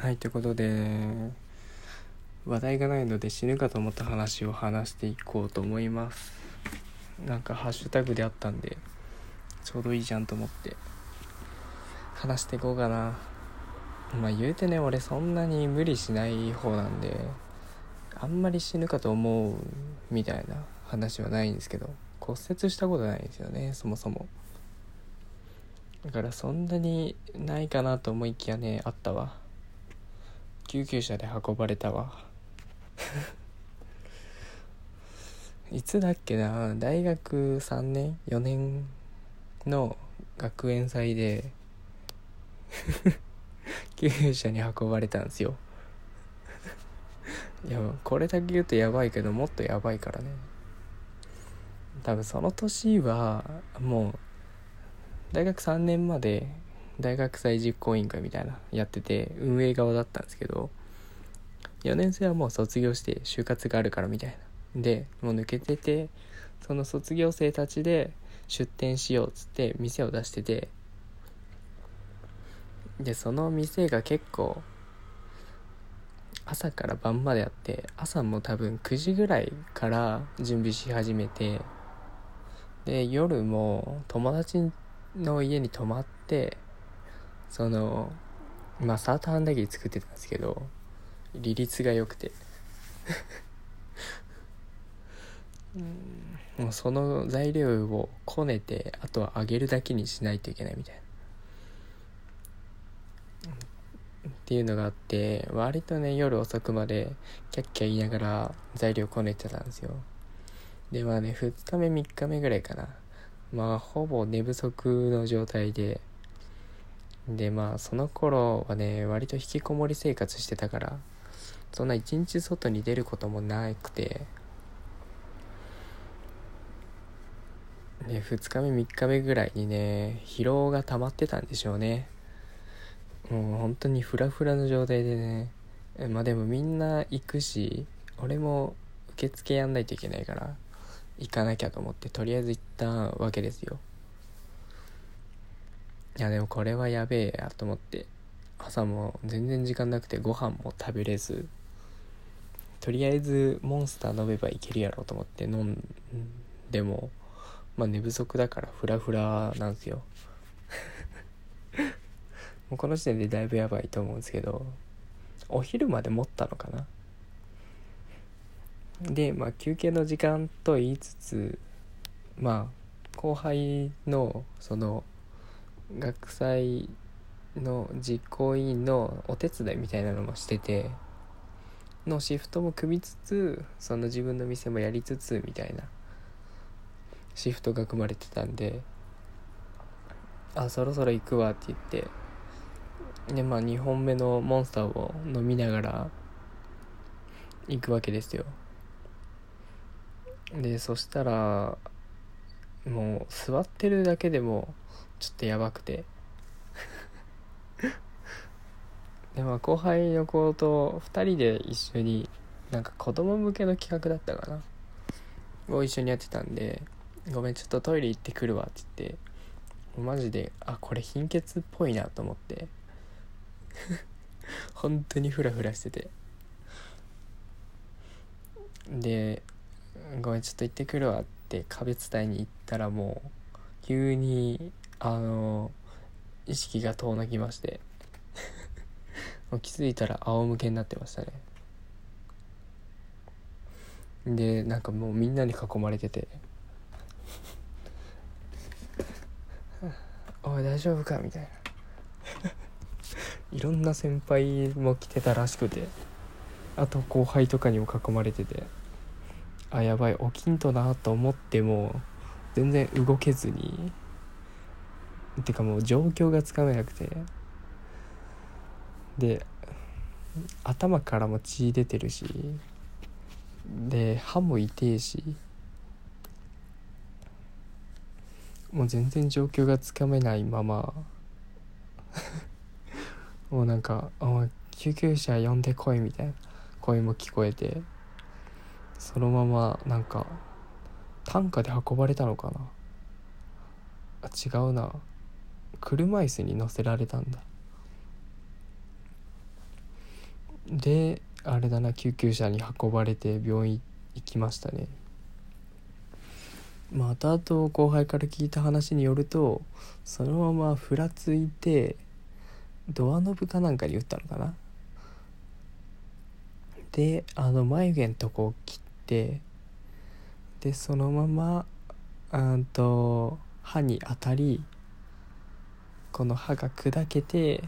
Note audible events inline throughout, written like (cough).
はいということで話題がないので死ぬかと思った話を話していこうと思います。なんかハッシュタグであったんでちょうどいいじゃんと思って話していこうかな。まあ言うてね俺そんなに無理しない方なんであんまり死ぬかと思うみたいな話はないんですけど骨折したことないんですよねそもそも。だからそんなにないかなと思いきやねあったわ。救急車で運ばれたわ。(laughs) いつだっけな？大学3年？4年の学園祭で (laughs) 救急車に運ばれたんですよ。いやこれだけ言うとやばいけどもっとやばいからね。多分その年はもう大学3年まで大学祭実行委員会みたいなやってて運営側だったんですけど4年生はもう卒業して就活があるからみたいな。でもう抜けててその卒業生たちで出店しようっつって店を出しててでその店が結構朝から晩まであって朝も多分9時ぐらいから準備し始めてで夜も友達の家に泊まってそのまあサーターアンダギー作ってたんですけど利率が良くて。もうその材料をこねてあとは揚げるだけにしないといけないみたいな。っていうのがあって割とね夜遅くまでキャッキャ言いながら材料こねてたんですよ。でまあね2日目3日目ぐらいかな。まあほぼ寝不足の状態ででまあその頃はね割と引きこもり生活してたからそんな一日外に出ることもなくてで2日目3日目ぐらいにね疲労が溜まってたんでしょうね。もう本当にフラフラの状態でねまあでもみんな行くし俺も受付やんないといけないから行かなきゃと思ってとりあえず行ったわけですよ。いやでもこれはやべえやと思って。朝も全然時間なくてご飯も食べれず。とりあえずモンスター飲めばいけるやろと思って飲んでもまあ寝不足だからフラフラなんですよ。(laughs) もうこの時点でだいぶやばいと思うんですけどお昼まで持ったのかな？でまあ休憩の時間と言いつつまあ後輩のその学祭の実行委員のお手伝いみたいなのもしててのシフトも組みつつその自分の店もやりつつみたいなシフトが組まれてたんであそろそろ行くわって言ってでまあ2本目のモンスターを飲みながら行くわけですよ。でそしたらもう座ってるだけでもちょっとやばくて。(laughs) でまあ後輩の子と2人で一緒になんか子供向けの企画だったかな。を一緒にやってたんで「ごめんちょっとトイレ行ってくるわ」って言ってマジであこれ貧血っぽいなと思って。(laughs) 本当にフラフラしてて。で「ごめんちょっと行ってくるわ」って壁伝いに行ったらもう急にあの意識が遠のきまして。(laughs) 気づいたら仰向けになってましたね。でなんかもうみんなに囲まれてて「(laughs) おい大丈夫か?」みたいな。(laughs) いろんな先輩も来てたらしくて。あと後輩とかにも囲まれてて。あやばい起きんとなと思っても全然動けずに。てかもう状況がつかめなくて。で頭からも血出てるし。で歯も痛えし。もう全然状況がつかめないまま。(laughs) もうなんか「お救急車呼んでこい」みたいな。声も聞こえて。そのままなんか担架で運ばれたのかな。あ違うな。車椅子に乗せられたんだ。であれだな救急車に運ばれて病院行きましたね。まあ後後輩から聞いた話によるとそのままふらついてドアノブかなんかに打ったのかな。であの眉毛のとこを切ってでそのままうんと歯に当たりこの歯が砕けて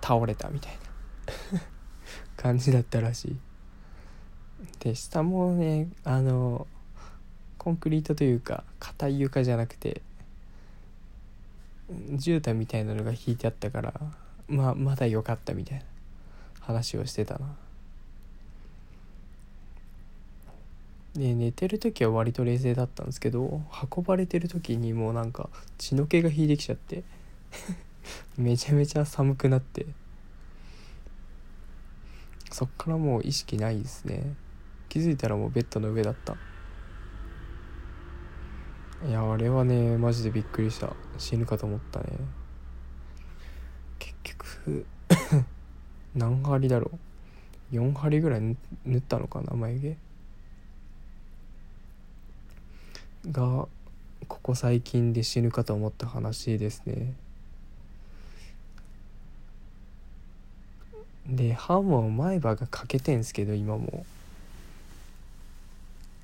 倒れたみたいな。(laughs) 感じだったらしい。で下もねあのコンクリートというか硬い床じゃなくて絨毯みたいなのが引いてあったからまあまだ良かったみたいな話をしてたな。で寝てる時は割と冷静だったんですけど運ばれてる時にもうなんか血の気が引いてきちゃって。(laughs) めちゃめちゃ寒くなって。そっからもう意識ないですね。気づいたらもうベッドの上だった。いやあれはねマジでびっくりした。死ぬかと思ったね。結局 (laughs) 何針だろう。4針ぐらい縫ったのかな眉毛。がここ最近で死ぬかと思った話ですね。で歯も前歯が欠けてんすけど今も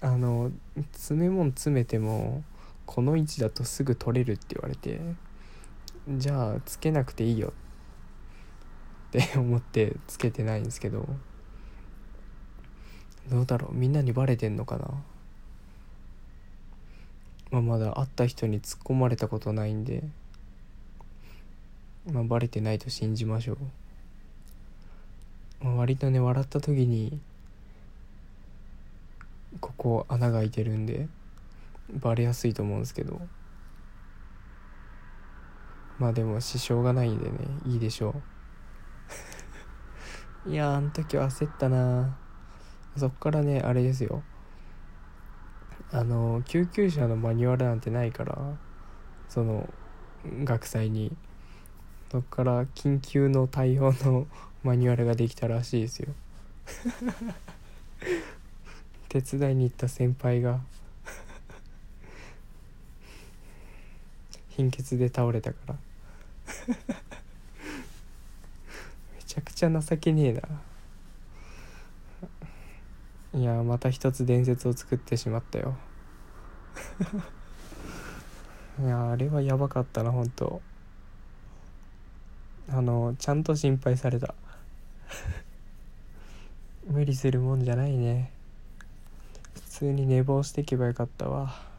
あの詰め物詰めてもこの位置だとすぐ取れるって言われてじゃあつけなくていいよ。って思ってつけてないんですけど。どうだろうみんなにバレてんのかな。まあまだ会った人に突っ込まれたことないんでまあバレてないと信じましょう、割とね笑った時にここ穴が開いてるんでバレやすいと思うんですけど。まあでも支障がないんでねいいでしょう。(laughs) いやあの時は焦ったな。そっからねあれですよ。あの救急車のマニュアルなんてないからその学祭に。そっから緊急の対応のマニュアルができたらしいですよ。(laughs) 手伝いに行った先輩が貧血で倒れたから。めちゃくちゃ情けねえな。いやまた一つ伝説を作ってしまったよ。いやあれはやばかったな本当。あのちゃんと心配された (laughs) 無理するもんじゃないね。普通に寝坊していけばよかったわ。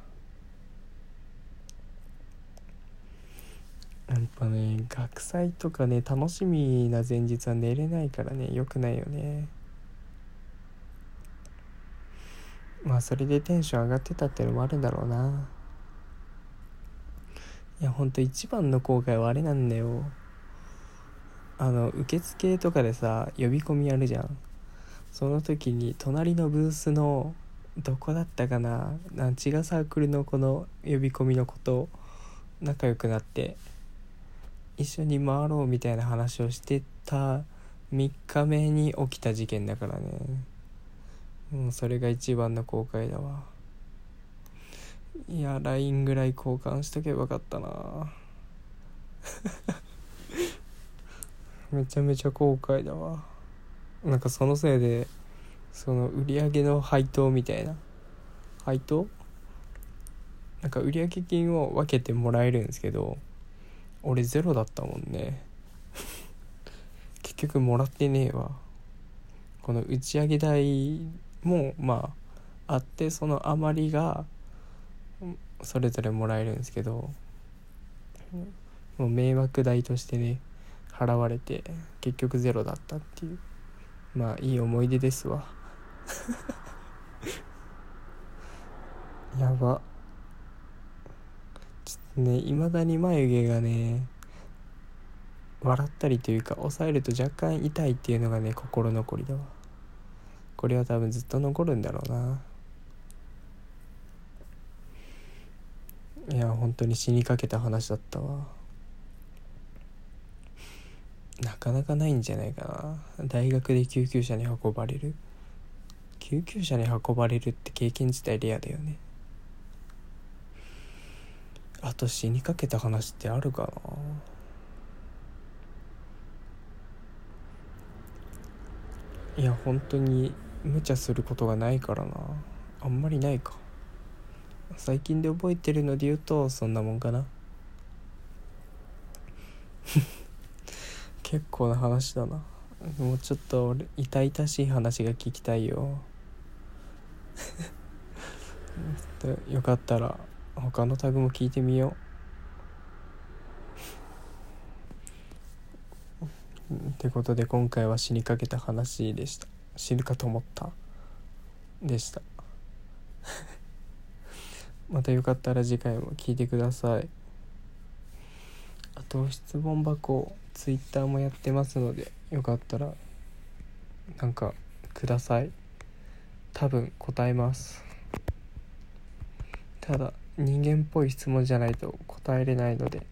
やっぱね学祭とかね楽しみな前日は寝れないからねよくないよね。まあそれでテンション上がってたってのもあるんだろうな。いやほんと一番の後悔はあれなんだよ。あの受付とかでさ呼び込みやるじゃん。その時に隣のブースのどこだったかななんちがサークルのこの呼び込みの子と仲良くなって一緒に回ろうみたいな話をしてた3日目に起きた事件だからね。もうそれが一番の後悔だわ。いや LINE ぐらい交換しとけばよかったな。めちゃめちゃ後悔だわ。なんかそのせいでその売り上げの配当みたいな。配当？なんか売上金を分けてもらえるんですけど俺ゼロだったもんね。(laughs) 結局もらってねえわ。この打ち上げ代もまああってその余りがそれぞれもらえるんですけどもう迷惑代としてね。払われて結局ゼロだったっていう。まあいい思い出ですわ。(laughs) やば。ねいまだに眉毛がね笑ったりというか抑えると若干痛いっていうのがね心残りだわ。これは多分ずっと残るんだろうな。いや本当に死にかけた話だったわ。なかなかないんじゃないかな。大学で救急車に運ばれる。救急車に運ばれるって経験自体レアだよね。あと死にかけた話ってあるかな。いや本当に無茶することがないからな。あんまりないか。最近で覚えてるので言うとそんなもんかな。結構な話だな。もうちょっと痛々しい話が聞きたいよ。(laughs) よかったら他のタグも聞いてみよう。ってことで今回は死にかけた話でした。死ぬかと思った。でした。(laughs) またよかったら次回も聞いてください。あと質問箱ツイッターもやってますのでよかったらなんかください。多分答えます。ただ人間っぽい質問じゃないと答えれないので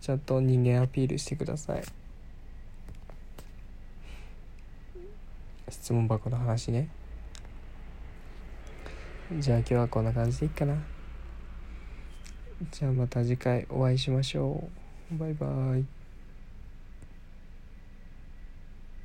ちゃんと人間アピールしてください。質問箱の話ね。じゃあ今日はこんな感じでいいかな。じゃあまた次回お会いしましょう。バイバイ。